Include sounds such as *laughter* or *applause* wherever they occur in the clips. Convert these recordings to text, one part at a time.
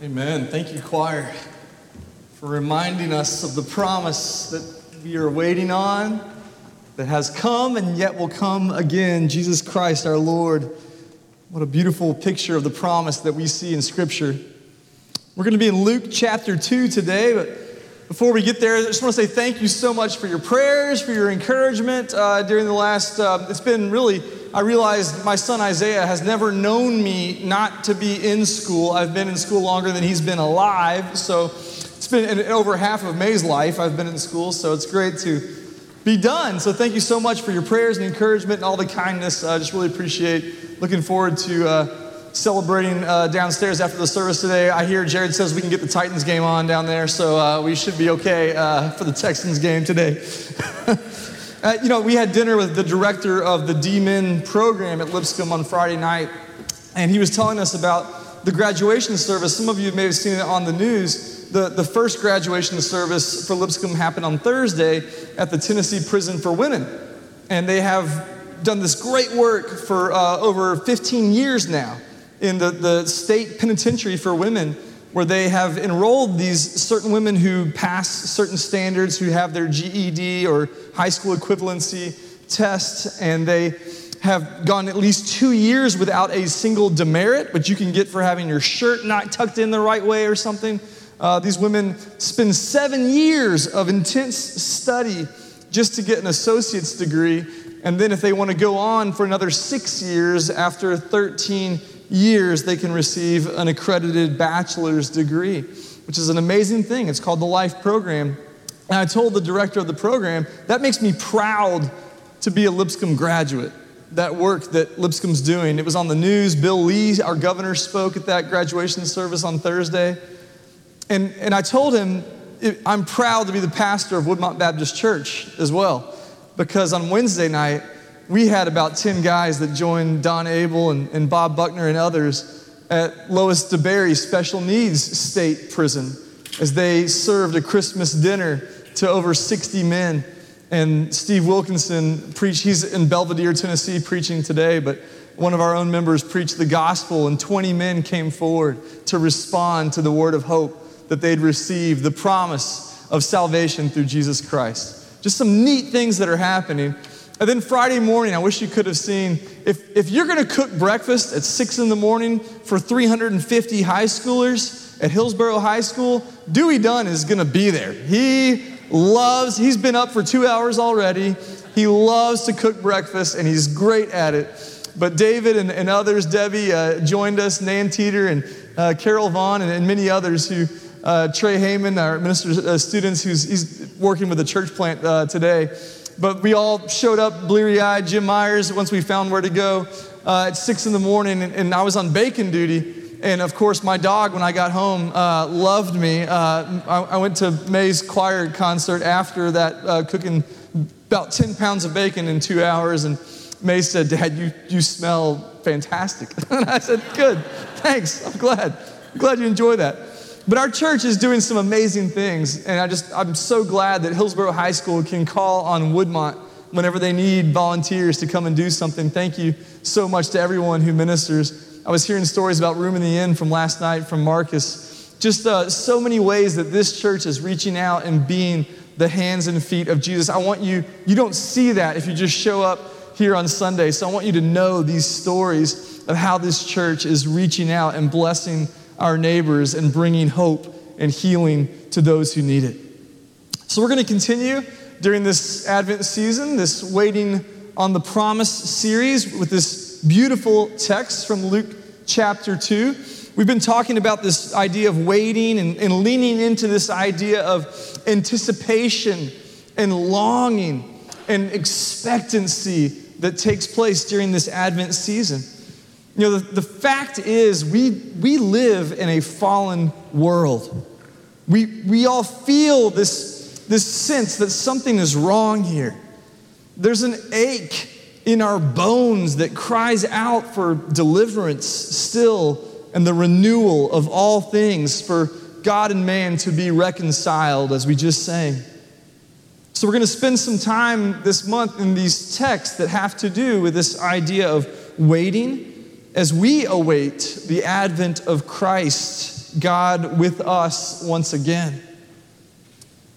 Amen. Thank you, choir, for reminding us of the promise that we are waiting on, that has come and yet will come again Jesus Christ our Lord. What a beautiful picture of the promise that we see in Scripture. We're going to be in Luke chapter 2 today, but before we get there, I just want to say thank you so much for your prayers, for your encouragement uh, during the last, uh, it's been really I realized my son Isaiah has never known me not to be in school. I've been in school longer than he's been alive. So it's been over half of May's life I've been in school. So it's great to be done. So thank you so much for your prayers and encouragement and all the kindness. I just really appreciate. Looking forward to uh, celebrating uh, downstairs after the service today. I hear Jared says we can get the Titans game on down there, so uh, we should be okay uh, for the Texans game today. *laughs* Uh, you know, we had dinner with the director of the D-Min program at Lipscomb on Friday night, and he was telling us about the graduation service. Some of you may have seen it on the news. The, the first graduation service for Lipscomb happened on Thursday at the Tennessee Prison for Women. And they have done this great work for uh, over 15 years now in the, the state penitentiary for women where they have enrolled these certain women who pass certain standards, who have their GED or high school equivalency test, and they have gone at least two years without a single demerit, which you can get for having your shirt not tucked in the right way or something. Uh, these women spend seven years of intense study just to get an associate's degree. And then, if they want to go on for another six years after 13 years, they can receive an accredited bachelor's degree, which is an amazing thing. It's called the Life Program. And I told the director of the program, that makes me proud to be a Lipscomb graduate. That work that Lipscomb's doing. It was on the news. Bill Lee, our governor, spoke at that graduation service on Thursday. And, and I told him, I'm proud to be the pastor of Woodmont Baptist Church as well, because on Wednesday night, we had about 10 guys that joined Don Abel and, and Bob Buckner and others at Lois DeBerry Special Needs State Prison as they served a Christmas dinner to over 60 men. And Steve Wilkinson preached, he's in Belvidere, Tennessee, preaching today, but one of our own members preached the gospel, and 20 men came forward to respond to the word of hope that they'd received, the promise of salvation through Jesus Christ. Just some neat things that are happening. And then Friday morning, I wish you could have seen if, if you're going to cook breakfast at 6 in the morning for 350 high schoolers at Hillsboro High School, Dewey Dunn is going to be there. He loves, he's been up for two hours already. He loves to cook breakfast and he's great at it. But David and, and others, Debbie uh, joined us, Nan Teeter and uh, Carol Vaughn, and, and, many others who, uh, Trey Heyman, our minister uh, students, who's he's working with the church plant uh, today but we all showed up bleary eyed. Jim Myers, once we found where to go uh, at six in the morning, and, and, I was on bacon duty. And of course, my dog, when I got home, uh, loved me. Uh, I, I, went to May's choir concert after that, uh, cooking about 10 pounds of bacon in two hours. And May said, Dad, you, you smell fantastic. *laughs* and I said, Good, thanks. I'm glad. I'm glad you enjoy that. But our church is doing some amazing things, and I just, I'm so glad that Hillsboro High School can call on Woodmont whenever they need volunteers to come and do something. Thank you so much to everyone who ministers. I was hearing stories about Room in the Inn from last night from Marcus. Just uh, so many ways that this church is reaching out and being the hands and feet of Jesus. I want you, you don't see that if you just show up here on Sunday. So I want you to know these stories of how this church is reaching out and blessing our neighbors and bringing hope and healing to those who need it. So, we're going to continue during this Advent season, this Waiting on the Promise series, with this beautiful text from Luke chapter 2. We've been talking about this idea of waiting and, and leaning into this idea of anticipation and longing and expectancy that takes place during this Advent season. You know, the, the fact is, we, we live in a fallen world. We, we all feel this, this sense that something is wrong here. There's an ache in our bones that cries out for deliverance still and the renewal of all things for God and man to be reconciled, as we just sang. So, we're going to spend some time this month in these texts that have to do with this idea of waiting as we await the advent of Christ, God with us once again.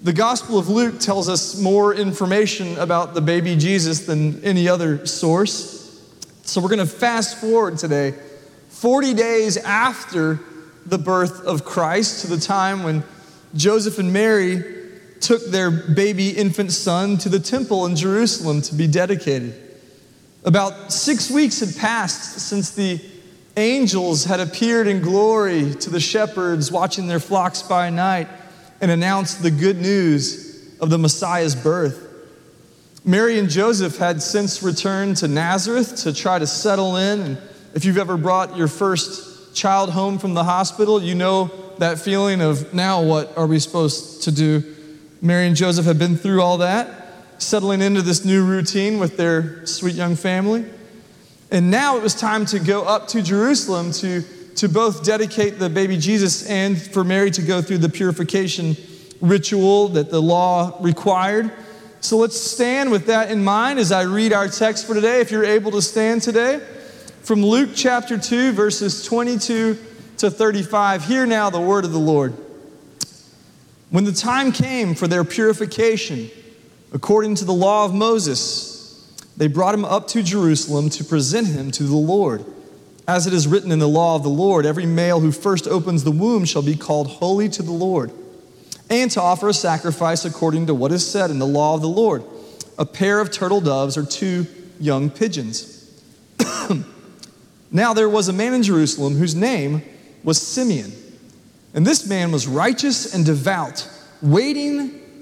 The Gospel of Luke tells us more information about the baby Jesus than any other source. So we're going to fast forward today, 40 days after the birth of Christ, to the time when Joseph and Mary took their baby infant son to the temple in Jerusalem to be dedicated. About six weeks had passed since the angels had appeared in glory to the shepherds watching their flocks by night and announced the good news of the Messiah's birth. Mary and Joseph had since returned to Nazareth to try to settle in. And if you've ever brought your first child home from the hospital, you know that feeling of now what are we supposed to do? Mary and Joseph had been through all that, settling into this new routine with their sweet young family. And now it was time to go up to Jerusalem to to both dedicate the baby Jesus and for Mary to go through the purification ritual that the law required. So let's stand with that in mind as I read our text for today. If you're able to stand today, from Luke chapter 2, verses 22 to 35. Hear now the word of the Lord. When the time came for their purification, according to the law of Moses, they brought him up to Jerusalem to present him to the Lord. As it is written in the law of the Lord, every male who first opens the womb shall be called holy to the Lord, and to offer a sacrifice according to what is said in the law of the Lord a pair of turtle doves or two young pigeons. *clears throat* now there was a man in Jerusalem whose name was Simeon, and this man was righteous and devout, waiting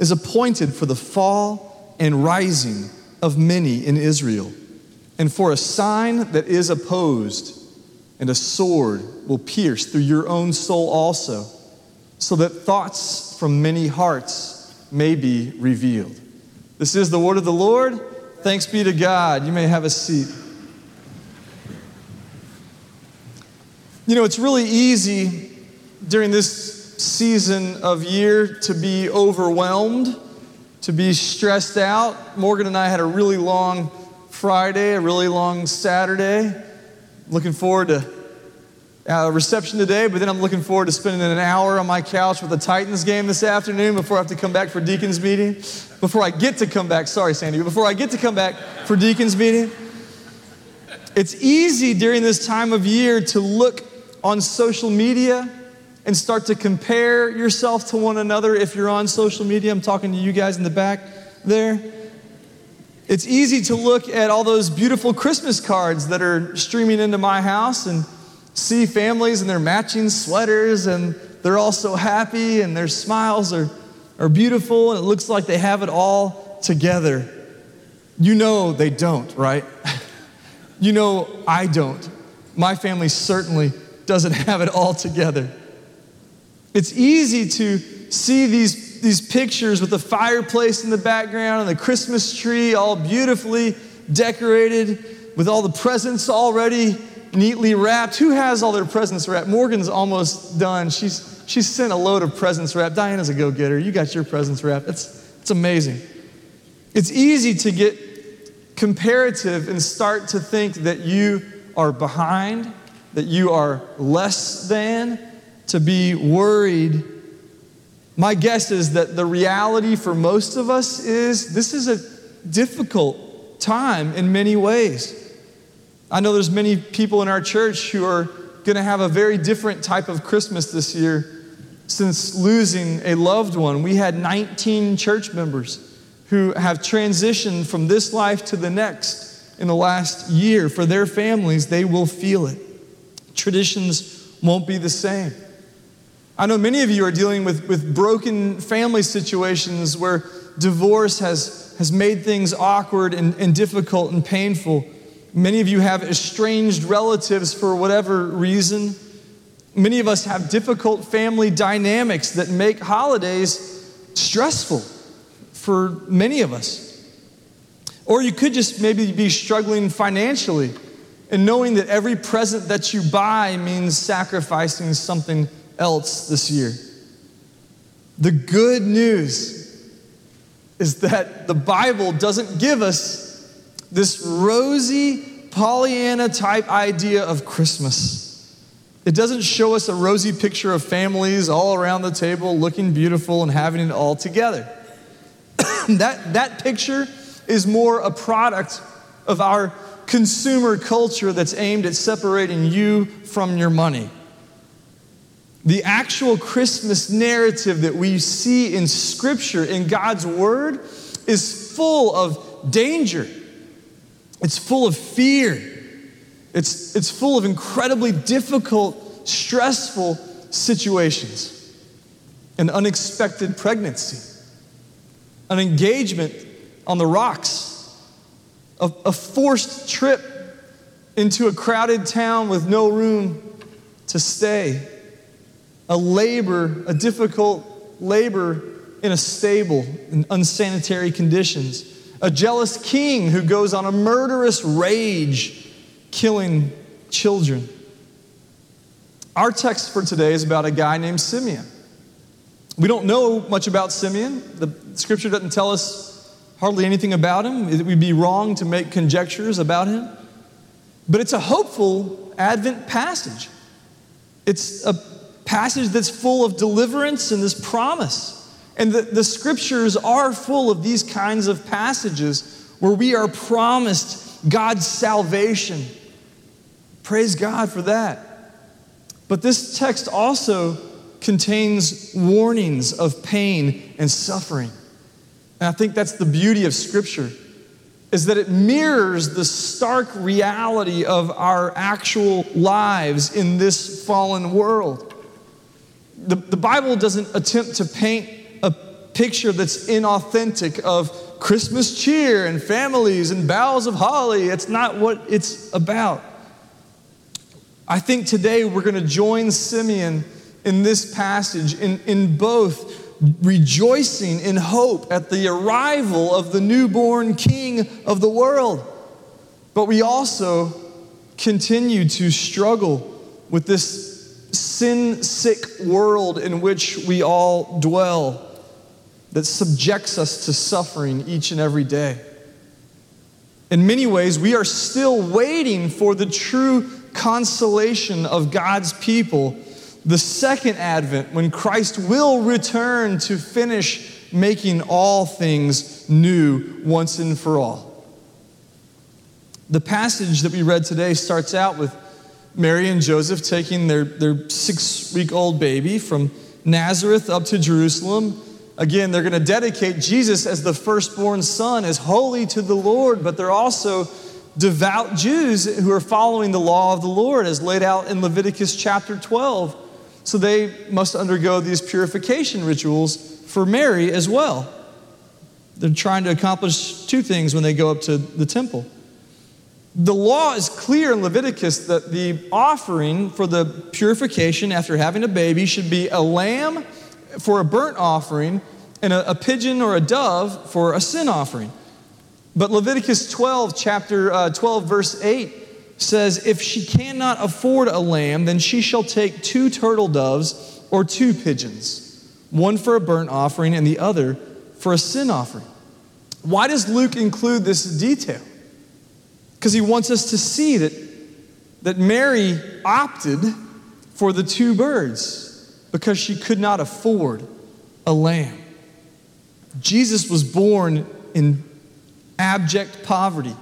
is appointed for the fall and rising of many in Israel, and for a sign that is opposed and a sword will pierce through your own soul also, so that thoughts from many hearts may be revealed. This is the word of the Lord. Thanks be to God. You may have a seat. You know, it's really easy during this season of year to be overwhelmed, to be stressed out. Morgan and I had a really long Friday, a really long Saturday. Looking forward to uh, reception today, but then I'm looking forward to spending an hour on my couch with the Titans game this afternoon before I have to come back for Deacons meeting. Before I get to come back, sorry, Sandy, before I get to come back for Deacons meeting. It's easy during this time of year to look on social media and start to compare yourself to one another if you're on social media. I'm talking to you guys in the back there. It's easy to look at all those beautiful Christmas cards that are streaming into my house and see families in their matching sweaters and they're all so happy and their smiles are, are beautiful and it looks like they have it all together. You know they don't, right? *laughs* you know I don't. My family certainly doesn't *laughs* have it all together. It's easy to see these these pictures with the fireplace in the background and the Christmas tree all beautifully decorated with all the presents already neatly wrapped. Who has all their presents wrapped? Morgan's almost done. She's, she's sent a load of presents wrapped. Diana's a go getter. You got your presents wrapped. It's, it's amazing. It's easy to get comparative and start to think that you are behind, that you are less than, to be worried my guess is that the reality for most of us is this is a difficult time in many ways. I know there's many people in our church who are going to have a very different type of Christmas this year since losing a loved one. We had 19 church members who have transitioned from this life to the next in the last year. For their families, they will feel it. Traditions won't be the same. I know many of you are dealing with, with broken family situations where divorce has, has made things awkward and, and difficult and painful. Many of you have estranged relatives for whatever reason. Many of us have difficult family dynamics that make holidays stressful for many of us. Or you could just maybe be struggling financially and knowing that every present that you buy means sacrificing something else this year. The good news is that the Bible doesn't give us this rosy Pollyanna type idea of Christmas. It doesn't show us a rosy picture of families all around the table looking beautiful and having it all together. *coughs* that, that picture is more a product of our consumer culture that's aimed at separating you from your money. The actual Christmas narrative that we see in Scripture, in God's Word, is full of danger. It's full of fear. It's, it's full of incredibly difficult, stressful situations. An unexpected pregnancy, an engagement on the rocks, a, a forced trip into a crowded town with no room to stay, a labor, a difficult labor in a stable in unsanitary conditions, a jealous king who goes on a murderous rage, killing children. Our text for today is about a guy named Simeon. We don't know much about Simeon. The scripture doesn't tell us hardly anything about him. It would be wrong to make conjectures about him. But it's a hopeful Advent passage. It's a passage that's full of deliverance and this promise. And the, the scriptures are full of these kinds of passages where we are promised God's salvation. Praise God for that. But this text also contains warnings of pain and suffering. And I think that's the beauty of Scripture, is that it mirrors the stark reality of our actual lives in this fallen world. The, the Bible doesn't attempt to paint a picture that's inauthentic of Christmas cheer and families and boughs of holly. It's not what it's about. I think today we're going to join Simeon in this passage in, in both rejoicing in hope at the arrival of the newborn King of the world. But we also continue to struggle with this sin sick world in which we all dwell that subjects us to suffering each and every day. In many ways, we are still waiting for the true consolation of God's people the second advent when Christ will return to finish making all things new once and for all. The passage that we read today starts out with Mary and Joseph taking their, their six week old baby from Nazareth up to Jerusalem. Again, they're going to dedicate Jesus as the firstborn son, as holy to the Lord, but they're also devout Jews who are following the law of the Lord as laid out in Leviticus chapter 12. So they must undergo these purification rituals for Mary as well. They're trying to accomplish two things when they go up to the temple. The law is clear in Leviticus that the offering for the purification after having a baby should be a lamb for a burnt offering and a, a pigeon or a dove for a sin offering. But Leviticus 12, chapter uh, 12, verse 8 says, If she cannot afford a lamb, then she shall take two turtle doves or two pigeons, one for a burnt offering and the other for a sin offering. Why does Luke include this detail? Because he wants us to see that, that Mary opted for the two birds because she could not afford a lamb. Jesus was born in abject poverty.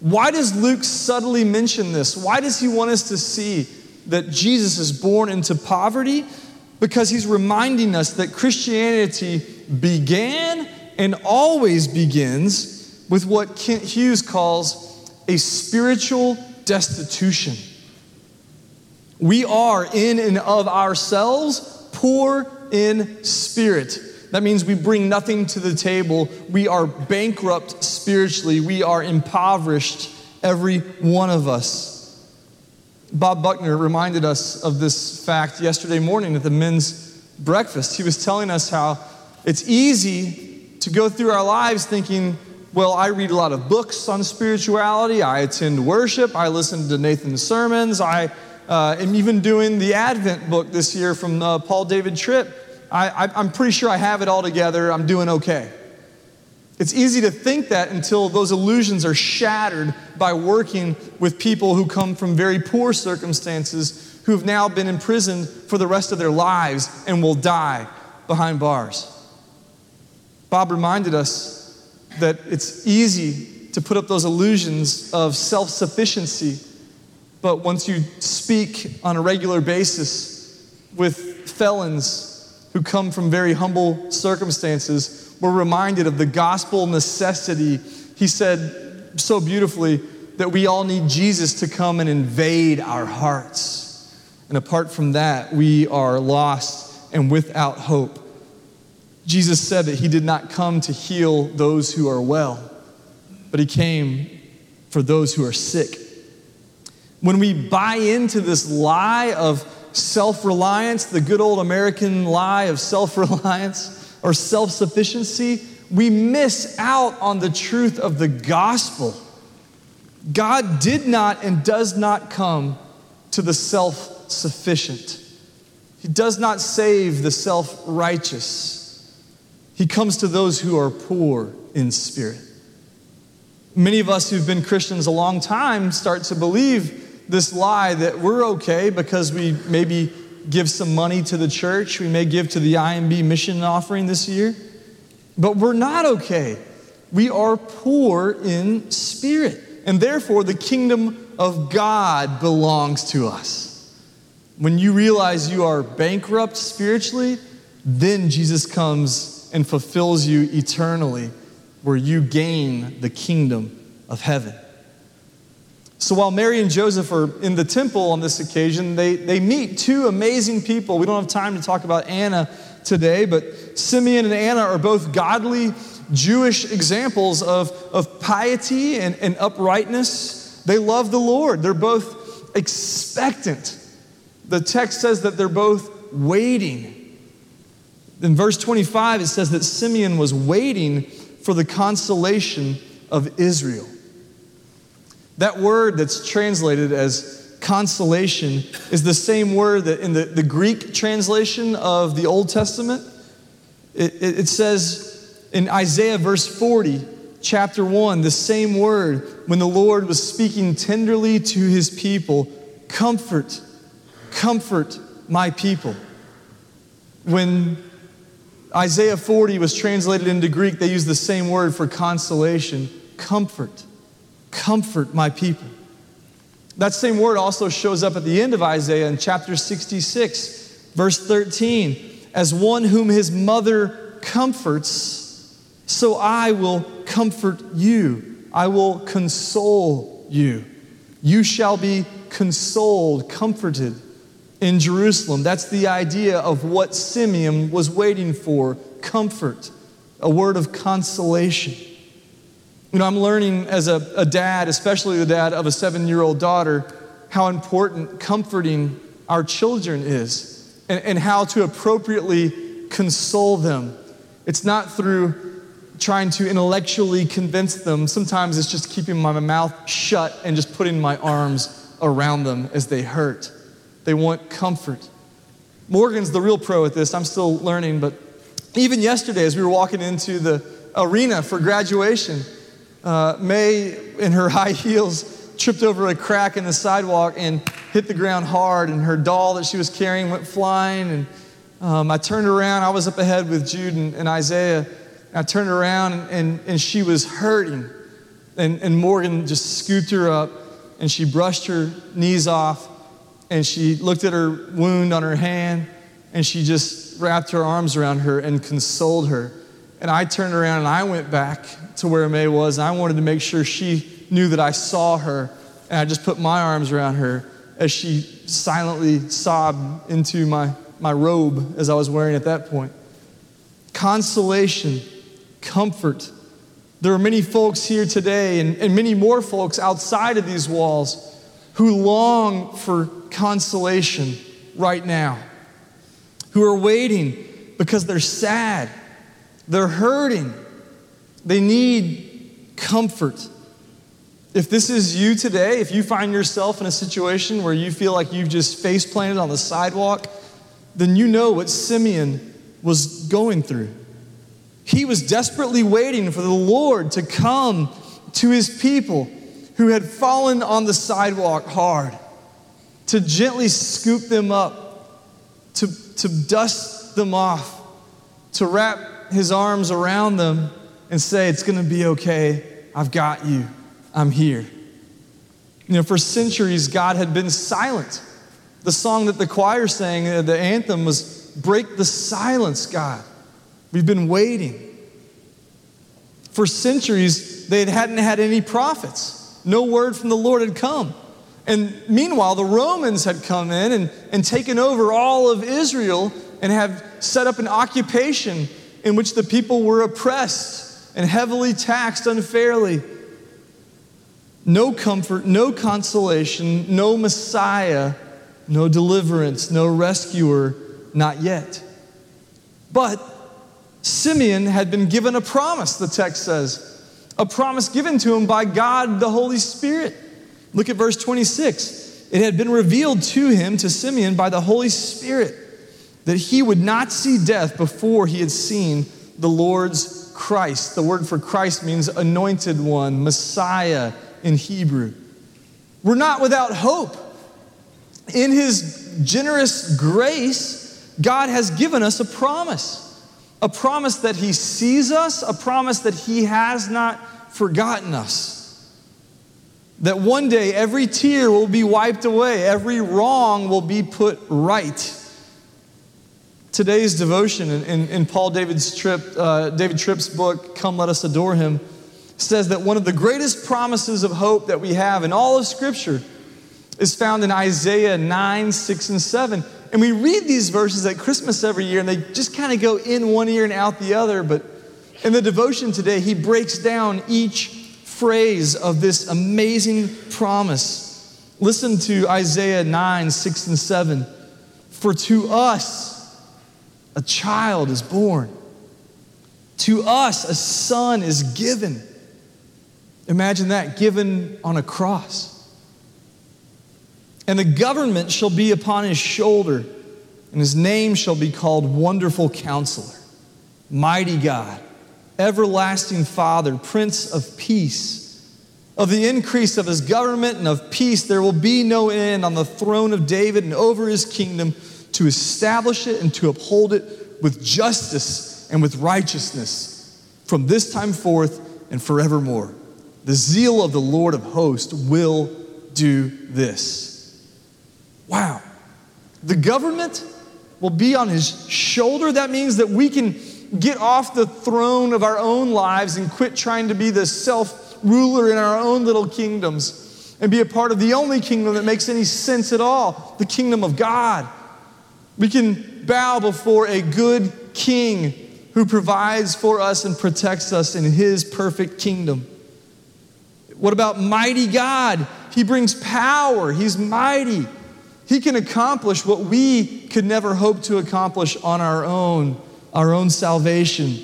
Why does Luke subtly mention this? Why does he want us to see that Jesus is born into poverty? because he's reminding us that Christianity began and always begins with what Kent Hughes calls a spiritual destitution. We are in and of ourselves poor in spirit. That means we bring nothing to the table. We are bankrupt spiritually. We are impoverished, every one of us. Bob Buckner reminded us of this fact yesterday morning at the men's breakfast. He was telling us how it's easy to go through our lives thinking, well, I read a lot of books on spirituality, I attend worship, I listen to Nathan's sermons, I uh, am even doing the Advent book this year from uh, Paul David Tripp. I, I'm pretty sure I have it all together, I'm doing okay. It's easy to think that until those illusions are shattered by working with people who come from very poor circumstances who've now been imprisoned for the rest of their lives and will die behind bars. Bob reminded us that it's easy to put up those illusions of self sufficiency, but once you speak on a regular basis with felons who come from very humble circumstances, we're reminded of the gospel necessity. He said so beautifully that we all need Jesus to come and invade our hearts. And apart from that, we are lost and without hope. Jesus said that he did not come to heal those who are well, but he came for those who are sick. When we buy into this lie of self reliance, the good old American lie of self reliance, or self sufficiency, we miss out on the truth of the gospel. God did not and does not come to the self sufficient. He does not save the self righteous. He comes to those who are poor in spirit. Many of us who've been Christians a long time start to believe this lie that we're okay because we maybe give some money to the church. We may give to the IMB mission offering this year. But we're not okay. We are poor in spirit. And therefore, the kingdom of God belongs to us. When you realize you are bankrupt spiritually, then Jesus comes and fulfills you eternally, where you gain the kingdom of heaven. So while Mary and Joseph are in the temple on this occasion, they, they meet two amazing people. We don't have time to talk about Anna today, but Simeon and Anna are both godly Jewish examples of, of piety and, and uprightness. They love the Lord, they're both expectant. The text says that they're both waiting. In verse 25, it says that Simeon was waiting for the consolation of Israel. That word that's translated as consolation is the same word that in the, the Greek translation of the Old Testament, it, it, it says in Isaiah verse 40, chapter 1, the same word when the Lord was speaking tenderly to his people comfort, comfort my people. When Isaiah 40 was translated into Greek, they use the same word for consolation comfort. Comfort my people. That same word also shows up at the end of Isaiah in chapter 66, verse 13. As one whom his mother comforts, so I will comfort you. I will console you. You shall be consoled, comforted in Jerusalem. That's the idea of what Simeon was waiting for comfort, a word of consolation. You know, I'm learning as a, a dad, especially the dad of a seven year old daughter, how important comforting our children is and, and how to appropriately console them. It's not through trying to intellectually convince them. Sometimes it's just keeping my mouth shut and just putting my arms around them as they hurt. They want comfort. Morgan's the real pro at this. I'm still learning, but even yesterday, as we were walking into the arena for graduation, uh, May, in her *laughs* high heels, tripped over a crack in the sidewalk and hit the ground hard, and her doll that she was carrying went flying. And um, I turned around. I was up ahead with Jude and, and Isaiah. I turned around, and, and, and she was hurting. And, and Morgan just scooped her up, and she brushed her knees off, and she looked at her wound on her hand, and she just wrapped her arms around her and consoled her. And I turned around and I went back to where May was, and I wanted to make sure she knew that I saw her. And I just put my arms around her as she silently sobbed into my, my robe as I was wearing at that point. Consolation, comfort. There are many folks here today, and, and many more folks outside of these walls, who long for consolation right now, who are waiting because they're sad, they're hurting, they need comfort. If this is you today, if you find yourself in a situation where you feel like you've just face planted on the sidewalk, then you know what Simeon was going through. He was desperately waiting for the Lord to come to his people who had fallen on the sidewalk hard, to gently scoop them up, to, to dust them off, to wrap his arms around them and say, It's going to be okay. I've got you. I'm here. You know, for centuries, God had been silent. The song that the choir sang, uh, the anthem, was Break the Silence, God. We've been waiting. For centuries, they hadn't had any prophets. No word from the Lord had come. And meanwhile, the Romans had come in and, and taken over all of Israel and have set up an occupation in which the people were oppressed and heavily taxed unfairly. No comfort, no consolation, no Messiah, no deliverance, no rescuer, not yet. But Simeon had been given a promise, the text says a promise given to him by God the Holy Spirit. Look at verse 26. It had been revealed to him, to Simeon, by the Holy Spirit, that he would not see death before he had seen the Lord's Christ. The word for Christ means anointed one, Messiah in Hebrew. We're not without hope. In his generous grace, God has given us a promise a promise that He sees us, a promise that He has not forgotten us. That one day every tear will be wiped away, every wrong will be put right. Today's devotion in, in, in Paul David Tripp's, uh, David Tripp's book, Come Let Us Adore Him, says that one of the greatest promises of hope that we have in all of Scripture is found in Isaiah 9, 6, and 7. And we read these verses at Christmas every year, and they just kind of go in one ear and out the other. But in the devotion today, he breaks down each phrase of this amazing promise. Listen to Isaiah 9, 6, and 7. For to us a child is born, to us a son is given. Imagine that, given on a cross. And the government shall be upon his shoulder, and his name shall be called Wonderful Counselor, Mighty God, Everlasting Father, Prince of Peace. Of the increase of his government and of peace, there will be no end on the throne of David and over his kingdom to establish it and to uphold it with justice and with righteousness from this time forth and forevermore. The zeal of the Lord of hosts will do this. Wow. The government will be on his shoulder. That means that we can get off the throne of our own lives and quit trying to be the self ruler in our own little kingdoms and be a part of the only kingdom that makes any sense at all the kingdom of God. We can bow before a good king who provides for us and protects us in his perfect kingdom. What about mighty God? He brings power, he's mighty. He can accomplish what we could never hope to accomplish on our own, our own salvation.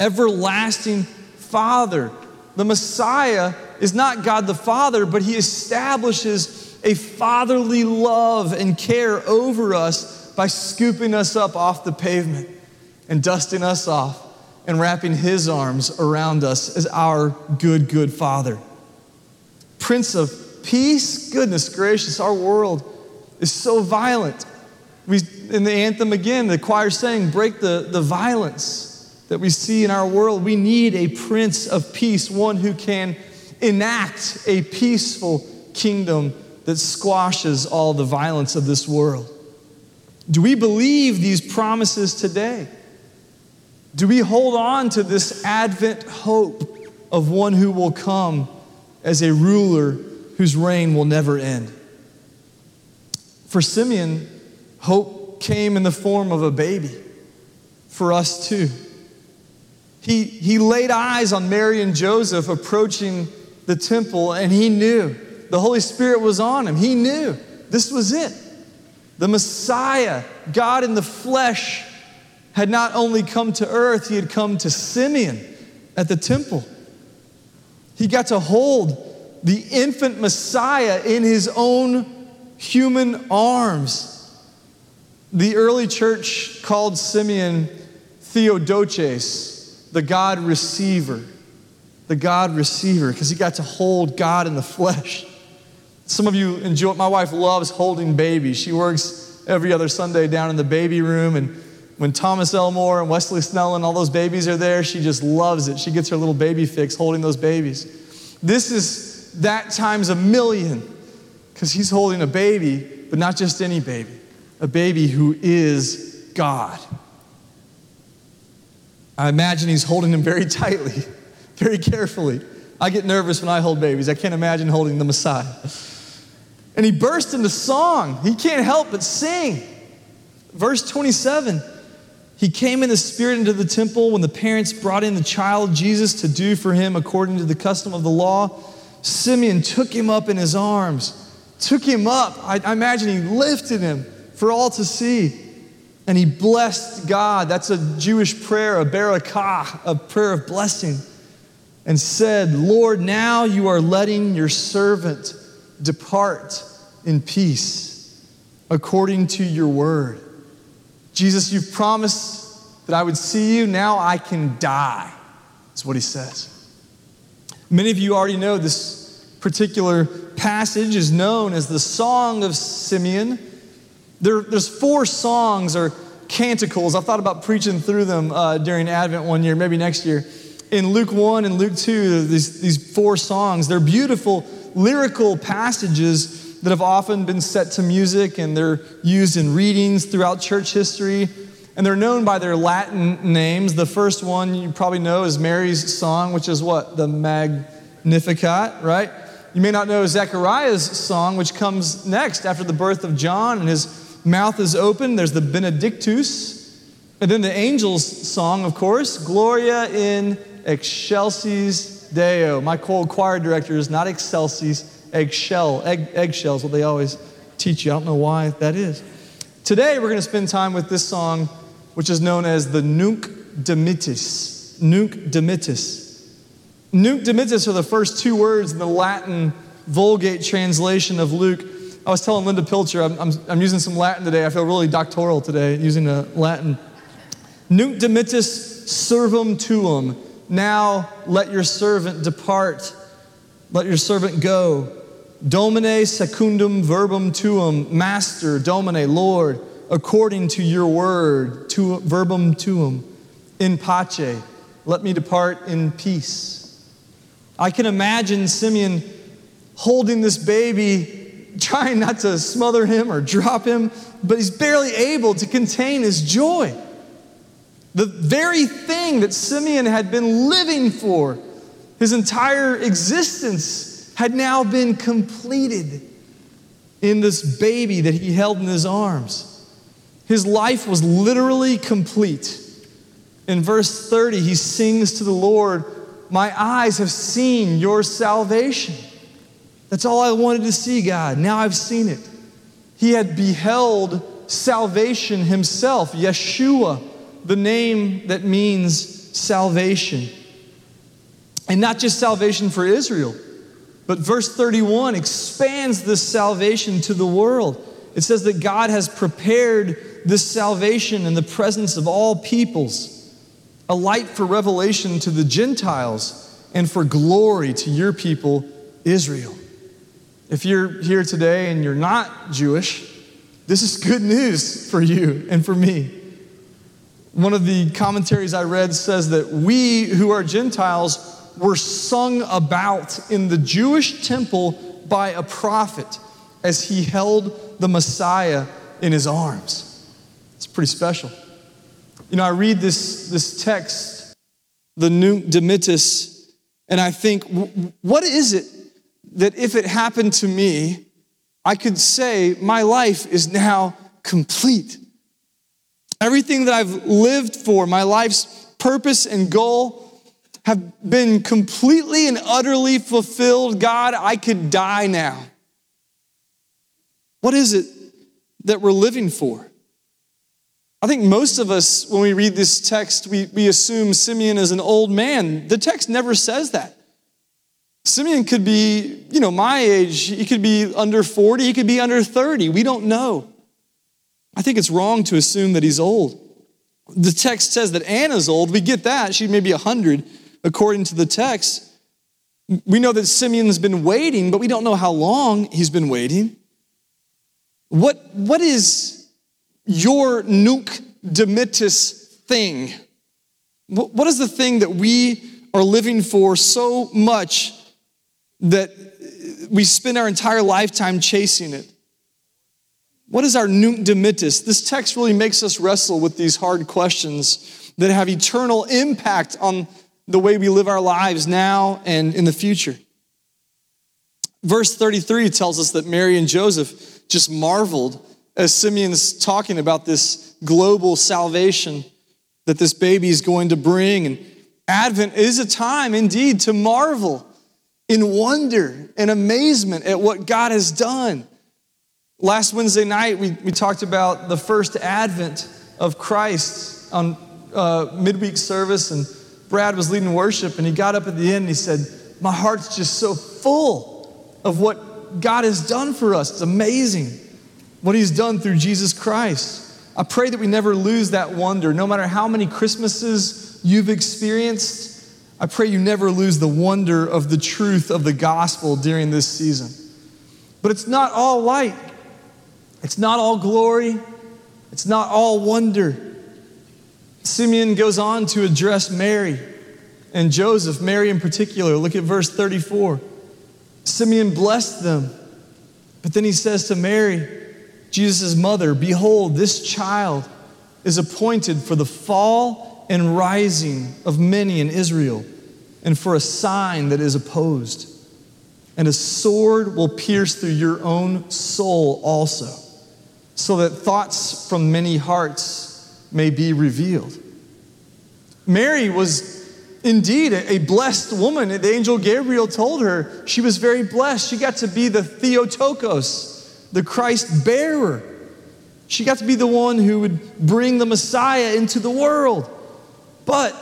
Everlasting Father. The Messiah is not God the Father, but He establishes a fatherly love and care over us by scooping us up off the pavement and dusting us off and wrapping His arms around us as our good, good Father. Prince of peace. Goodness gracious, our world is so violent. We, in the anthem again, the choir saying, break the, the violence that we see in our world. We need a prince of peace, one who can enact a peaceful kingdom that squashes all the violence of this world. Do we believe these promises today? Do we hold on to this Advent hope of one who will come as a ruler whose reign will never end? For Simeon, hope came in the form of a baby. For us too. He, he laid eyes on Mary and Joseph approaching the temple, and he knew the Holy Spirit was on him. He knew this was it. The Messiah, God in the flesh, had not only come to earth, he had come to Simeon at the temple. He got to hold the infant Messiah in his own human arms. The early church called Simeon Theodochos, the God receiver. The God receiver, because he got to hold God in the flesh. Some of you enjoy My wife loves holding babies. She works every other Sunday down in the baby room, and when Thomas Elmore and Wesley Snell and all those babies are there, she just loves it. She gets her little baby fix holding those babies. This is that times a million because he's holding a baby, but not just any baby, a baby who is God. I imagine he's holding him very tightly, *laughs* very carefully. I get nervous when I hold babies. I can't imagine holding the Messiah. And he burst into song. He can't help but sing. Verse 27 he came in the spirit into the temple when the parents brought in the child Jesus to do for him according to the custom of the law. Simeon took him up in his arms, took him up. I, I imagine he lifted him for all to see. And he blessed God. That's a Jewish prayer, a barakah, a prayer of blessing. And said, Lord, now you are letting your servant depart in peace according to your word. Jesus, you've promised that I would see you. Now I can die, is what he says. Many of you already know this particular passage is known as the Song of Simeon. There, there's four songs or canticles. I've thought about preaching through them uh, during Advent one year, maybe next year. In Luke 1 and Luke 2, these, these four songs, they're beautiful lyrical passages that have often been set to music and they're used in readings throughout church history. And they're known by their Latin names. The first one you probably know is Mary's song, which is what? The Magnificat, right? You may not know Zechariah's song, which comes next after the birth of John, and his mouth is open. There's the Benedictus. And then the angel's song, of course, Gloria in excelsis Deo. My cold choir director is not excelsis, eggshell, egg, eggshells, what they always teach you. I don't know why that is. Today, we're going to spend time with this song, which is known as the Nunc Dimittis. Nunc Dimittis. Nunc Dimittis are the first two words in the Latin Vulgate translation of Luke. I was telling Linda Pilcher, I'm, I'm, I'm using some Latin today. I feel really doctoral today using the Latin. Nunc Dimittis servum tuum. Now let your servant depart. Let your servant go. Domine secundum verbum tuum, Master, Domine, Lord, according to your word, to, verbum tuum, in pace, let me depart in peace. I can imagine Simeon holding this baby, trying not to smother him or drop him, but he's barely able to contain his joy. The very thing that Simeon had been living for his entire existence had now been completed in this baby that he held in his arms. His life was literally complete. In verse 30, he sings to the Lord, My eyes have seen your salvation. That's all I wanted to see, God. Now I've seen it. He had beheld salvation himself, Yeshua, the name that means salvation. And not just salvation for Israel but verse 31 expands this salvation to the world. It says that God has prepared this salvation in the presence of all peoples, a light for revelation to the Gentiles and for glory to your people, Israel. If you're here today and you're not Jewish, this is good news for you and for me. One of the commentaries I read says that we who are Gentiles were sung about in the Jewish temple by a prophet as he held the Messiah in his arms. It's pretty special. You know, I read this, this text, the Nunc Dimittis, and I think, what is it that if it happened to me, I could say my life is now complete? Everything that I've lived for, my life's purpose and goal, have been completely and utterly fulfilled. God, I could die now. What is it that we're living for? I think most of us, when we read this text, we, we assume Simeon is an old man. The text never says that. Simeon could be, you know, my age. He could be under 40. He could be under 30. We don't know. I think it's wrong to assume that he's old. The text says that Anna's old. We get that. She may be 100 according to the text. We know that Simeon's been waiting, but we don't know how long he's been waiting. What, what is your nunc dimittis thing? What is the thing that we are living for so much that we spend our entire lifetime chasing it? What is our nunc dimittis? This text really makes us wrestle with these hard questions that have eternal impact on the way we live our lives now and in the future. Verse 33 tells us that Mary and Joseph just marveled as Simeon's talking about this global salvation that this baby is going to bring. And Advent is a time indeed to marvel in wonder and amazement at what God has done. Last Wednesday night, we, we talked about the first Advent of Christ on uh, midweek service, and Brad was leading worship, and he got up at the end and he said, My heart's just so full of what God has done for us. It's amazing what he's done through Jesus Christ. I pray that we never lose that wonder. No matter how many Christmases you've experienced, I pray you never lose the wonder of the truth of the gospel during this season. But it's not all light, it's not all glory, it's not all wonder. Simeon goes on to address Mary and Joseph, Mary in particular. Look at verse 34. Simeon blessed them, but then he says to Mary, Jesus' mother, Behold, this child is appointed for the fall and rising of many in Israel, and for a sign that is opposed. And a sword will pierce through your own soul also, so that thoughts from many hearts may be revealed. Mary was indeed a blessed woman. The angel Gabriel told her she was very blessed. She got to be the Theotokos, the Christ bearer. She got to be the one who would bring the Messiah into the world. But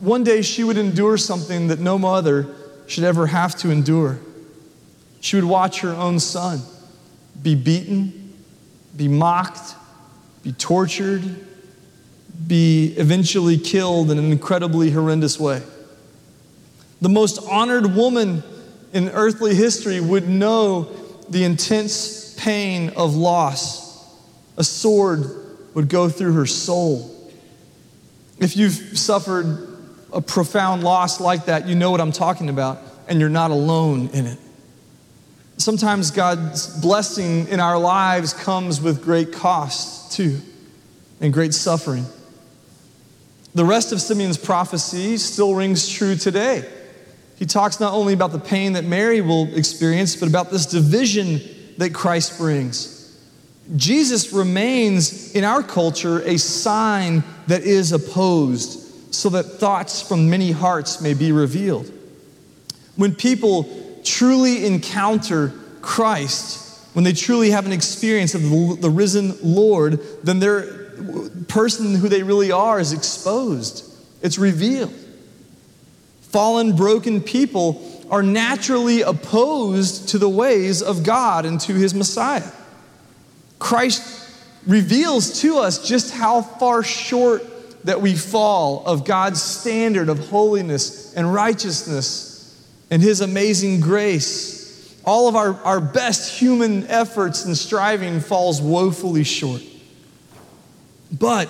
one day she would endure something that no mother should ever have to endure. She would watch her own son be beaten, be mocked, be tortured, be eventually killed in an incredibly horrendous way. The most honored woman in earthly history would know the intense pain of loss. A sword would go through her soul. If you've suffered a profound loss like that, you know what I'm talking about, and you're not alone in it. Sometimes God's blessing in our lives comes with great cost, too, and great suffering. The rest of Simeon's prophecy still rings true today. He talks not only about the pain that Mary will experience, but about this division that Christ brings. Jesus remains in our culture a sign that is opposed, so that thoughts from many hearts may be revealed. When people truly encounter Christ, when they truly have an experience of the risen Lord, then they're person who they really are is exposed, it's revealed. Fallen, broken people are naturally opposed to the ways of God and to his Messiah. Christ reveals to us just how far short that we fall of God's standard of holiness and righteousness and his amazing grace. All of our, our best human efforts and striving falls woefully short. But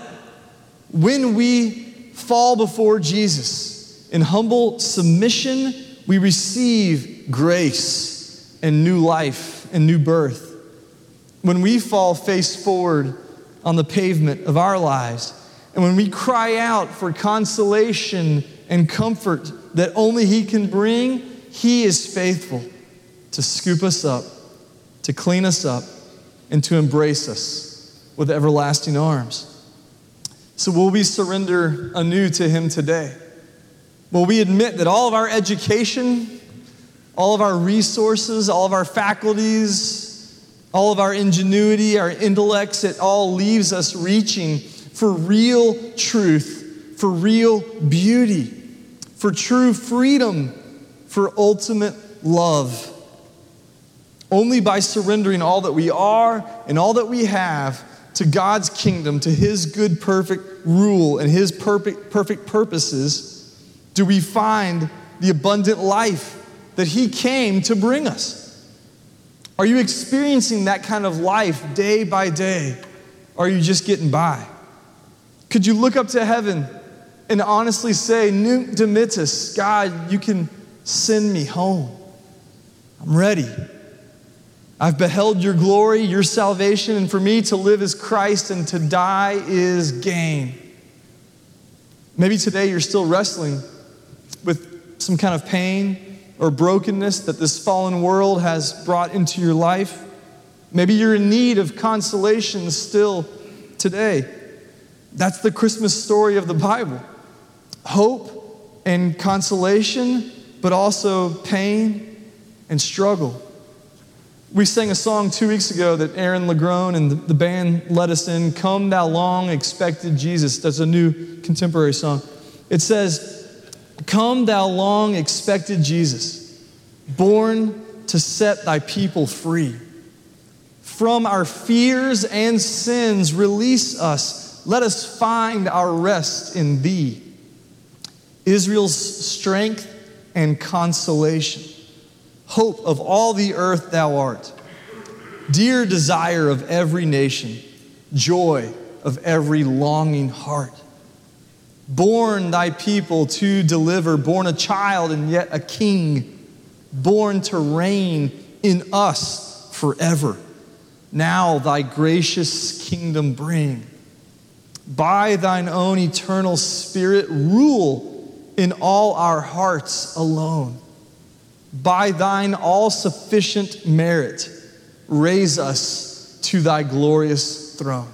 when we fall before Jesus in humble submission, we receive grace and new life and new birth. When we fall face forward on the pavement of our lives. And when we cry out for consolation and comfort that only He can bring, He is faithful to scoop us up, to clean us up, and to embrace us with everlasting arms. So, will we surrender anew to Him today? Will we admit that all of our education, all of our resources, all of our faculties, all of our ingenuity, our intellects, it all leaves us reaching for real truth, for real beauty, for true freedom, for ultimate love. Only by surrendering all that we are and all that we have to God's kingdom, to His good, perfect rule and His perfect, perfect purposes, do we find the abundant life that He came to bring us. Are you experiencing that kind of life day by day? Or are you just getting by? Could you look up to heaven and honestly say, Nunc dimittis, God, you can send me home. I'm ready. I've beheld your glory, your salvation, and for me to live is Christ and to die is gain. Maybe today you're still wrestling with some kind of pain or brokenness that this fallen world has brought into your life. Maybe you're in need of consolation still today. That's the Christmas story of the Bible hope and consolation, but also pain and struggle. We sang a song two weeks ago that Aaron Lagrone and the band led us in Come Thou Long Expected Jesus. That's a new contemporary song. It says, Come, thou long expected Jesus, born to set thy people free. From our fears and sins, release us. Let us find our rest in thee. Israel's strength and consolation, hope of all the earth thou art, dear desire of every nation, joy of every longing heart born thy people to deliver, born a child and yet a king, born to reign in us forever. Now thy gracious kingdom bring. By thine own eternal spirit, rule in all our hearts alone. By thine all sufficient merit, raise us to thy glorious throne.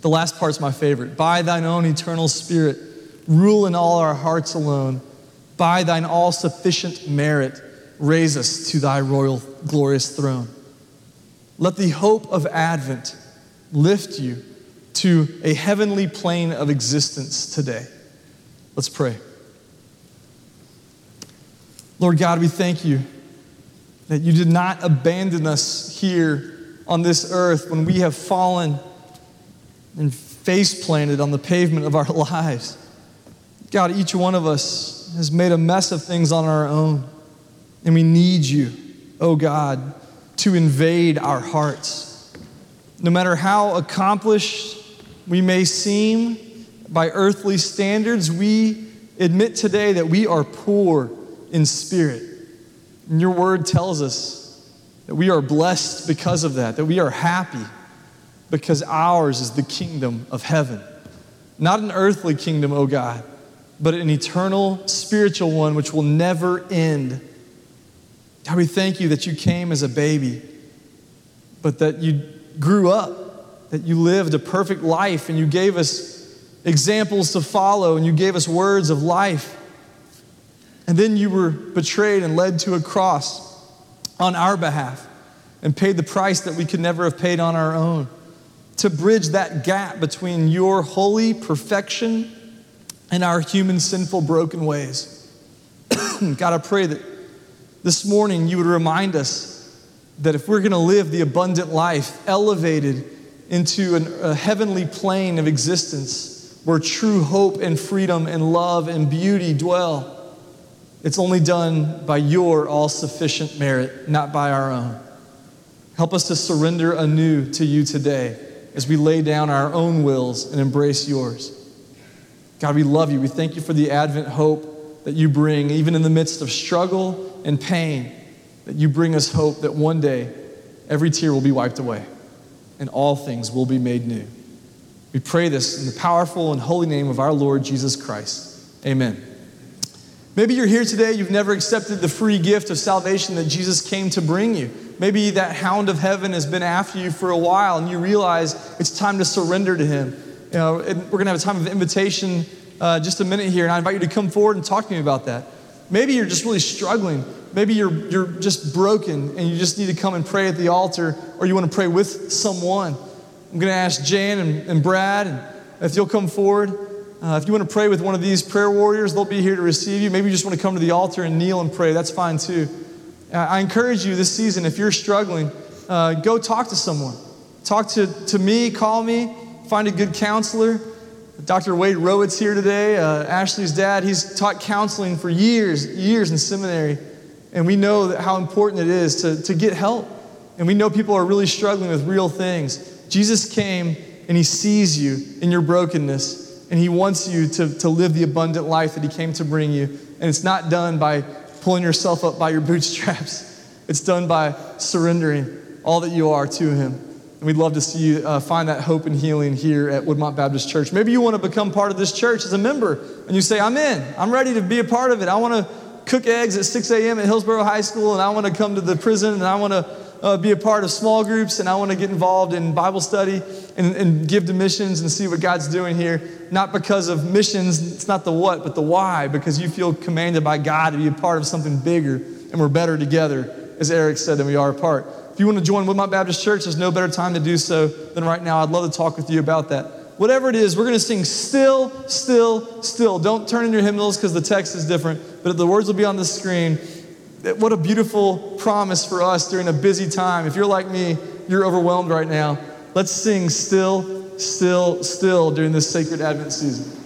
The last part's my favorite. By thine own eternal spirit, rule in all our hearts alone. By thine all sufficient merit, raise us to thy royal glorious throne. Let the hope of Advent lift you to a heavenly plane of existence today. Let's pray. Lord God, we thank you that you did not abandon us here on this earth when we have fallen and face planted on the pavement of our *laughs* lives. God, each one of us has made a mess of things on our own, and we need you, oh God, to invade our hearts. No matter how accomplished we may seem by earthly standards, we admit today that we are poor in spirit. And your word tells us that we are blessed because of that, that we are happy because ours is the kingdom of heaven. Not an earthly kingdom, O God, but an eternal spiritual one which will never end. God, we thank you that you came as a baby, but that you grew up, that you lived a perfect life, and you gave us examples to follow, and you gave us words of life. And then you were betrayed and led to a cross on our behalf and paid the price that we could never have paid on our own to bridge that gap between your holy perfection and our human, sinful, broken ways. *clears throat* God, I pray that this morning you would remind us that if we're going to live the abundant life, elevated into an, a heavenly plane of existence where true hope and freedom and love and beauty dwell, it's only done by your all sufficient merit, not by our own. Help us to surrender anew to you today as we lay down our own wills and embrace yours. God, we love you. We thank you for the Advent hope that you bring, even in the midst of struggle and pain, that you bring us hope that one day every tear will be wiped away. and all things will be made new. We pray this in the powerful and holy name of our Lord Jesus Christ. Amen. Maybe you're here today, you've never accepted the free gift of salvation that Jesus came to bring you. Maybe that hound of heaven has been after you for a while and you realize it's time to surrender to him. You know, we're going to have a time of invitation uh, just a minute here, and I invite you to come forward and talk to me about that. Maybe you're just really struggling. Maybe you're, you're just broken and you just need to come and pray at the altar, or you want to pray with someone. I'm going to ask Jan and, and Brad, and if you'll come forward. Uh, if you want to pray with one of these prayer warriors, they'll be here to receive you. Maybe you just want to come to the altar and kneel and pray. That's fine too. I encourage you this season, if you're struggling, uh, go talk to someone. Talk to, to me, call me, find a good counselor. Dr. Wade Rowitz here today, uh, Ashley's dad. He's taught counseling for years, years in seminary. And we know how important it is to, to get help. And we know people are really struggling with real things. Jesus came and he sees you in your brokenness and He wants you to, to live the abundant life that He came to bring you. And it's not done by pulling yourself up by your bootstraps, it's done by surrendering all that you are to Him. And we'd love to see you uh, find that hope and healing here at Woodmont Baptist Church. Maybe you want to become part of this church as a member, and you say, I'm in, I'm ready to be a part of it. I want to cook eggs at 6 a.m. at Hillsboro High School, and I want to come to the prison, and I want to uh, be a part of small groups, and I want to get involved in Bible study and, and give to missions and see what God's doing here. Not because of missions, it's not the what, but the why, because you feel commanded by God to be a part of something bigger, and we're better together, as Eric said, than we are apart. If you want to join Woodmont Baptist Church, there's no better time to do so than right now. I'd love to talk with you about that. Whatever it is, we're going to sing still, still, still. Don't turn in your hymnals because the text is different, but the words will be on the screen. What a beautiful promise for us during a busy time. If you're like me, you're overwhelmed right now. Let's sing still, still, still during this sacred Advent season.